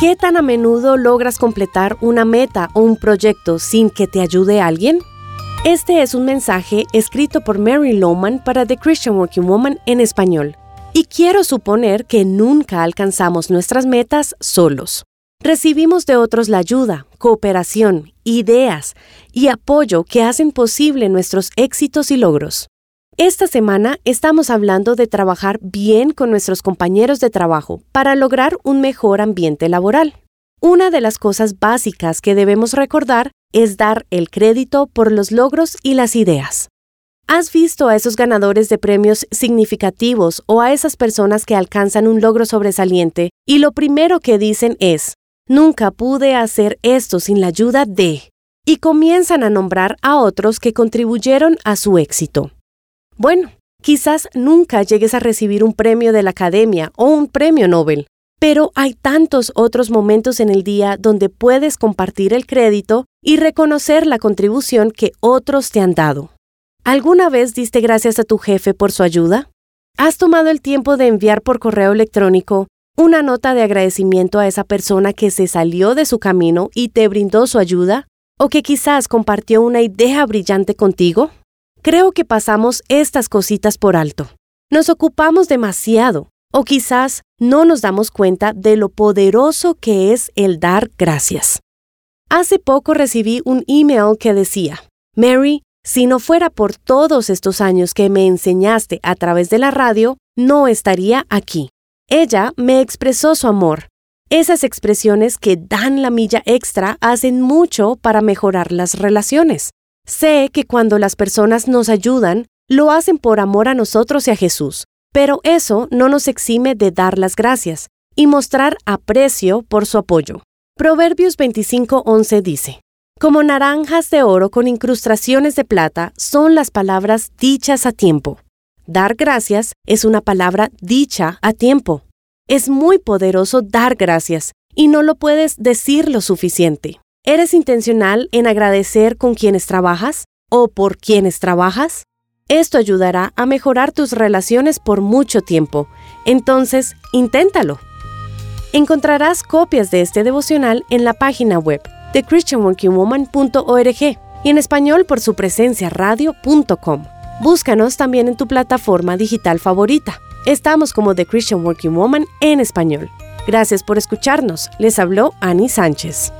¿Qué tan a menudo logras completar una meta o un proyecto sin que te ayude alguien? Este es un mensaje escrito por Mary Lowman para The Christian Working Woman en español. Y quiero suponer que nunca alcanzamos nuestras metas solos. Recibimos de otros la ayuda, cooperación, ideas y apoyo que hacen posible nuestros éxitos y logros. Esta semana estamos hablando de trabajar bien con nuestros compañeros de trabajo para lograr un mejor ambiente laboral. Una de las cosas básicas que debemos recordar es dar el crédito por los logros y las ideas. ¿Has visto a esos ganadores de premios significativos o a esas personas que alcanzan un logro sobresaliente y lo primero que dicen es, nunca pude hacer esto sin la ayuda de... y comienzan a nombrar a otros que contribuyeron a su éxito? Bueno, quizás nunca llegues a recibir un premio de la Academia o un premio Nobel, pero hay tantos otros momentos en el día donde puedes compartir el crédito y reconocer la contribución que otros te han dado. ¿Alguna vez diste gracias a tu jefe por su ayuda? ¿Has tomado el tiempo de enviar por correo electrónico una nota de agradecimiento a esa persona que se salió de su camino y te brindó su ayuda? ¿O que quizás compartió una idea brillante contigo? Creo que pasamos estas cositas por alto. Nos ocupamos demasiado o quizás no nos damos cuenta de lo poderoso que es el dar gracias. Hace poco recibí un email que decía, Mary, si no fuera por todos estos años que me enseñaste a través de la radio, no estaría aquí. Ella me expresó su amor. Esas expresiones que dan la milla extra hacen mucho para mejorar las relaciones. Sé que cuando las personas nos ayudan, lo hacen por amor a nosotros y a Jesús, pero eso no nos exime de dar las gracias y mostrar aprecio por su apoyo. Proverbios 25:11 dice, Como naranjas de oro con incrustaciones de plata son las palabras dichas a tiempo. Dar gracias es una palabra dicha a tiempo. Es muy poderoso dar gracias y no lo puedes decir lo suficiente. ¿Eres intencional en agradecer con quienes trabajas o por quienes trabajas? Esto ayudará a mejorar tus relaciones por mucho tiempo. Entonces, inténtalo. Encontrarás copias de este devocional en la página web de christianworkingwoman.org y en español por su presencia radio.com. Búscanos también en tu plataforma digital favorita. Estamos como The Christian Working Woman en español. Gracias por escucharnos. Les habló Annie Sánchez.